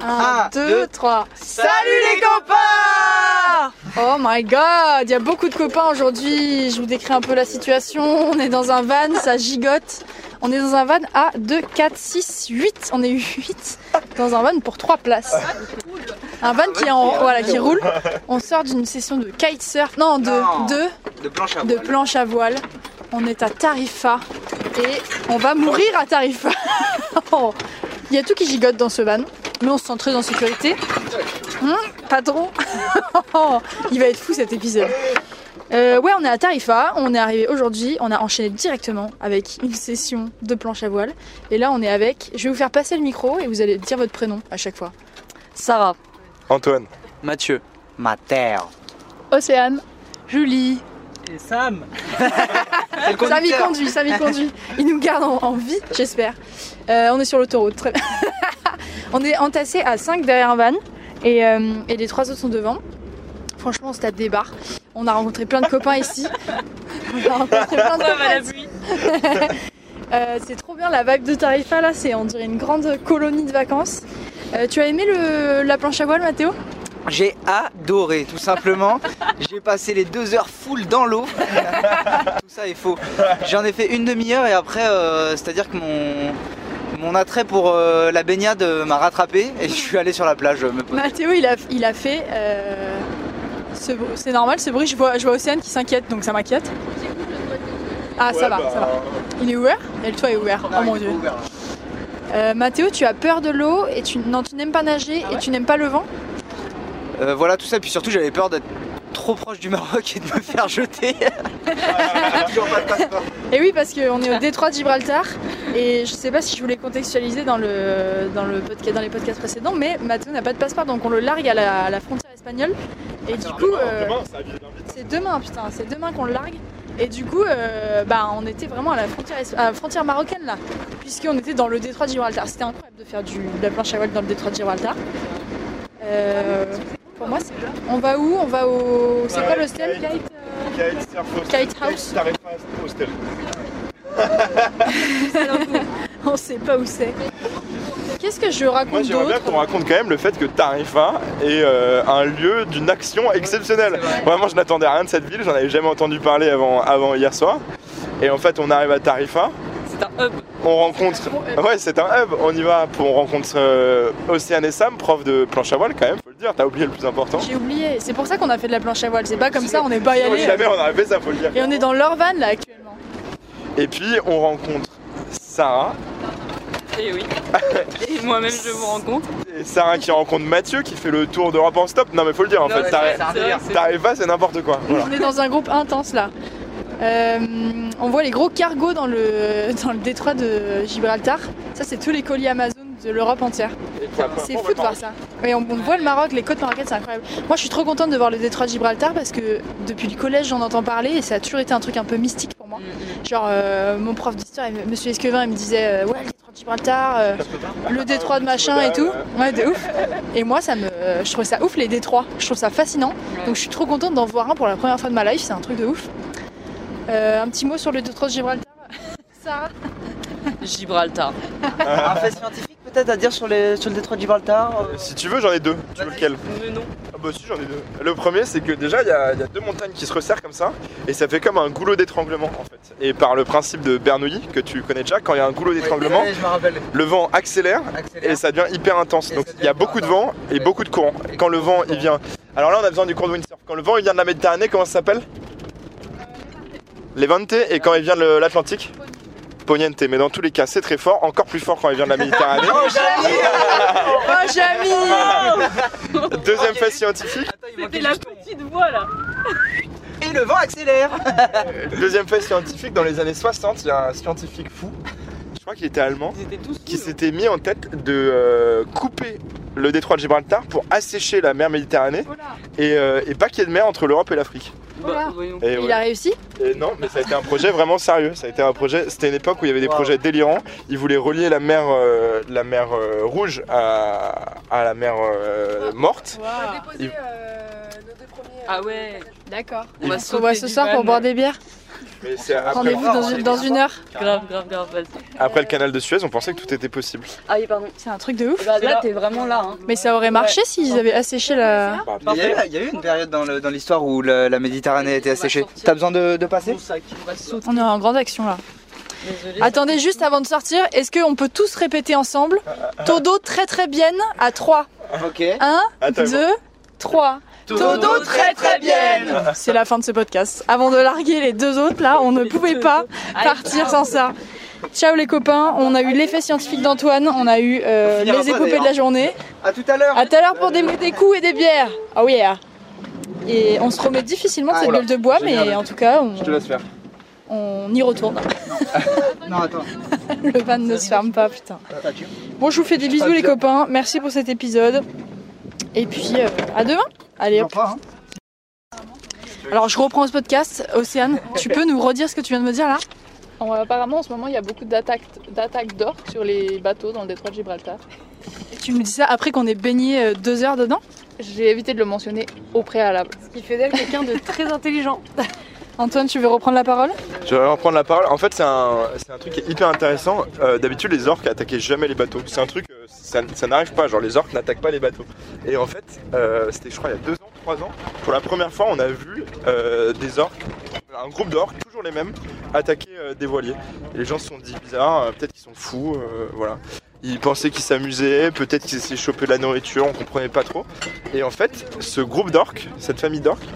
Un, Un, deux, deux, trois. Salut les copains Oh my god, il y a beaucoup de copains aujourd'hui. Je vous décris un peu la situation. On est dans un van, ça gigote. On est dans un van à 2, 4, 6, 8. On est 8 dans un van pour 3 places. Un van qui, est en, voilà, qui roule. On sort d'une session de kitesurf. Non, de, Non. de, De planche à de voile. planche à voile. On est à Tarifa et on va mourir à Tarifa. Oh. Il y a tout qui gigote dans ce van, mais on se sent très en sécurité. Hum, patron, il va être fou cet épisode. Euh, ouais, on est à Tarifa, on est arrivé aujourd'hui, on a enchaîné directement avec une session de planche à voile. Et là, on est avec. Je vais vous faire passer le micro et vous allez dire votre prénom à chaque fois. Sarah, Antoine. Mathieu, Mater. Océane, Julie. et Sam. Samy conducteur. conduit, Samy conduit. Il nous garde en, en vie, j'espère. Euh, on est sur l'autoroute, très bien. on est entassés à 5 derrière un van et, euh, et les trois autres sont devant. Franchement, on se tape des barres. On a rencontré plein de copains ici. On a rencontré plein de copains. Euh, c'est trop bien la vibe de Tarifa là, c'est on dirait une grande colonie de vacances. Euh, tu as aimé le, la planche à voile, Mathéo? J'ai adoré, tout simplement. J'ai passé les deux heures full dans l'eau. tout ça est faux. J'en ai fait une demi-heure et après, euh, c'est-à-dire que mon, mon attrait pour euh, la baignade m'a rattrapé et je suis allé sur la plage. Mathéo, il a, il a fait. euh, ce c'est normal ce bruit, je vois, je vois Océane qui s'inquiète donc ça m'inquiète. Ah, ça va, ça va. Il est ouvert? Et le toit est ouvert. oh mon dieu. Euh, Mathéo, tu as peur de l'eau et tu, non, tu n'aimes pas nager et tu n'aimes pas le vent? Euh, voilà tout ça, puis surtout j'avais peur d'être trop proche du Maroc et de me faire jeter. Et oui, parce qu'on est au détroit de Gibraltar et je sais pas si je voulais contextualiser dans, le, dans, le podcast, dans les podcasts précédents, mais Mathéo n'a pas de passeport donc on le largue à la, frontière espagnole. Et du coup, euh, c'est demain, putain, c'est demain qu'on le largue. Et du coup, euh, bah, on était vraiment à la frontière, es- à la frontière marocaine là, puisqu'on était dans le détroit de Gibraltar. C'était incroyable de faire du, de la planche à voile dans le détroit de Gibraltar. Euh, pour moi, c'est On va où On va au. C'est quoi l'hostel Kite, euh, Kite House. Hostel. On sait pas où c'est. Qu'est-ce que je Moi raconte j'aimerais bien qu'on raconte quand même le fait que Tarifa est euh, un lieu d'une action exceptionnelle. Vraiment je n'attendais rien de cette ville, j'en avais jamais entendu parler avant, avant hier soir. Et en fait on arrive à Tarifa, C'est un hub. on rencontre... Ouais c'est un hub, on y va, pour, on rencontre euh, Océane et Sam, prof de planche à voile quand même, dire, t'as oublié le plus important. J'ai oublié. C'est pour ça qu'on a fait de la planche à voile. C'est pas comme ça, on n'est pas y allé. jamais on aurait fait ça, faut le dire. Et on est dans leur van là actuellement. Et puis on rencontre Sarah, Et oui. Et moi-même, je vous rencontre. et Sarah qui rencontre Mathieu qui fait le tour d'Europe en stop. Non mais faut le dire en Non, fait, Tari- vrai, c'est vrai, c'est- Tarifa c'est n'importe quoi. Voilà. On est dans un groupe intense là. Euh, on voit les gros cargos dans le, dans le détroit de Gibraltar. Ça, c'est tous les colis Amazon de l'Europe entière. C'est fou de voir ça. On, on voit le Maroc, les côtes marocaines, c'est incroyable. Moi, je suis trop contente de voir le détroit de Gibraltar parce que depuis le collège, j'en entends parler et ça a toujours été un truc un peu mystique pour moi. Genre, euh, mon prof d'histoire, monsieur Esquevin, il me disait euh, Ouais, le détroit de Gibraltar, euh, le détroit de machin et tout. Ouais, de ouf. Et moi, ça me, je trouve ça ouf, les détroits. Je trouve ça fascinant. Donc, je suis trop contente d'en voir un pour la première fois de ma life. C'est un truc de ouf. Un petit mot sur le détroit de Gibraltar Sarah Gibraltar. Un fait scientifique peut-être à dire sur, les, sur le détroit de Gibraltar euh, Si tu veux j'en ai deux. Tu veux lequel Mais non. Ah bah si j'en ai deux. Le premier c'est que déjà il y, a il y a deux montagnes qui se resserrent comme ça et ça fait comme un goulot d'étranglement en fait. Et par le principe de Bernoulli que tu connais déjà, quand il y a un goulot d'étranglement, Ouais, le vent accélère Accélère. et ça devient hyper intense. Et Donc il y a beaucoup de vent et beaucoup de courant. Et quand le vent il vient... Alors là on a besoin du cours de windsurf. Quand le vent il vient de la Méditerranée, comment ça s'appelle? Levante et quand il vient de l'Atlantique? Poniente, mais dans tous les cas c'est très fort, encore plus fort quand il vient de la Méditerranée. Oh, Jamy Deuxième fait scientifique, Attends, il manquait C'était la petite voix là. Et le vent accélère Deuxième fait scientifique, dans les années 60, il y a un scientifique fou, je crois qu'il était allemand, qui sous, s'était mis en tête de euh, couper le détroit de Gibraltar pour assécher la mer Méditerranée et, euh, et pas qu'il y ait de mer entre l'Europe et l'Afrique. Bah. Et, Il ouais. a réussi Et non, mais ça a été un projet vraiment sérieux. Ça a été un projet. C'était une époque où il y avait des Wow. projets délirants. Ils voulaient relier la mer, euh, la mer euh, rouge à, à la mer euh, morte. Il- Ah ouais. D'accord. On va On se voit sauter ce soir pour boire des bières Mais c'est après, Rendez-vous dans, une- dans une heure. Grave, grave, grave, vas-y. après le canal de Suez, on pensait que tout était possible. Ah oui, pardon. C'est un truc de ouf. Bah là, t'es vraiment là. Hein. Mais ça aurait marché s'ils avaient asséché la. Il y, a eu, il y a eu une période dans le- dans l'histoire où la, la Méditerranée était asséchée. T'as besoin de, de passer On est en grande action là. Désolé. Attendez juste avant de sortir, est-ce qu'on peut tous répéter ensemble? Todo très très bien à 3. Ok. 1, Attends, 2, 3. Todo très très bien C'est la fin de ce podcast. Avant de larguer les deux autres là, on ne pouvait pas partir sans ça. Ciao les copains, on a eu l'effet scientifique d'Antoine, on a eu euh, les épopées de la journée. À tout à l'heure. À tout à l'heure pour des, des coups et des bières. Oh yeah Et on se remet difficilement de cette Ah, voilà. gueule de bois, mais en tout cas, on, Je te laisse faire. on y retourne. Non, attends. Le van ne se ferme pas, putain. Bon, je vous fais des bisous les copains. Merci pour cet épisode. Et puis, euh, à demain. Allez, hop. Hein. Alors, je reprends ce podcast. Océane, tu peux nous redire ce que tu viens de me dire là En- apparemment, en ce moment, il y a beaucoup d'attaques d'orques sur les bateaux dans le détroit de Gibraltar. Et Tu me dis ça après qu'on ait baigné euh, deux heures dedans J'ai évité de le mentionner au préalable. Ce qui fait d'elle quelqu'un de très intelligent. Antoine, tu veux reprendre la parole Je vais reprendre la parole. En fait, c'est un, truc qui est hyper intéressant. Euh, D'habitude, les orques attaquaient jamais les bateaux. C'est un truc, euh, ça, n'arrive pas. Genre, les orques n'attaquent pas les bateaux. Et en fait, euh, c'était, je crois, il y a deux ans, trois ans, pour la première fois, on a vu euh, des orques, un groupe d'orques, toujours les mêmes, attaquer euh, des voiliers. Les gens se sont dit bizarre, peut-être qu'ils sont fous, voilà. Ils pensaient qu'ils s'amusaient, peut-être qu'ils essayaient de choper de la nourriture, on comprenait pas trop. Et en fait, ce groupe d'orques, cette famille d'orques,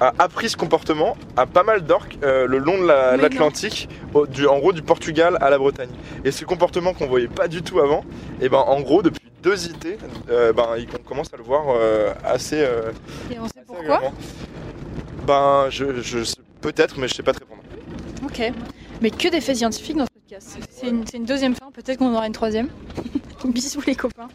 a appris ce comportement à pas mal d'orques euh, le long de la- Mais non. l'Atlantique, au- du- en gros du Portugal à la Bretagne. Et ce comportement qu'on voyait pas du tout avant, et ben en gros depuis deux IT, euh, ben il- on commence à le voir euh, assez. euh, Et on sait assez pourquoi régulièrement. Ben je, je sais- peut-être, mais je sais pas te répondre. Ok. Mais que des faits scientifiques dans ce podcast. C'est une, c'est une deuxième fin, peut-être qu'on aura une troisième. Bisous les copains.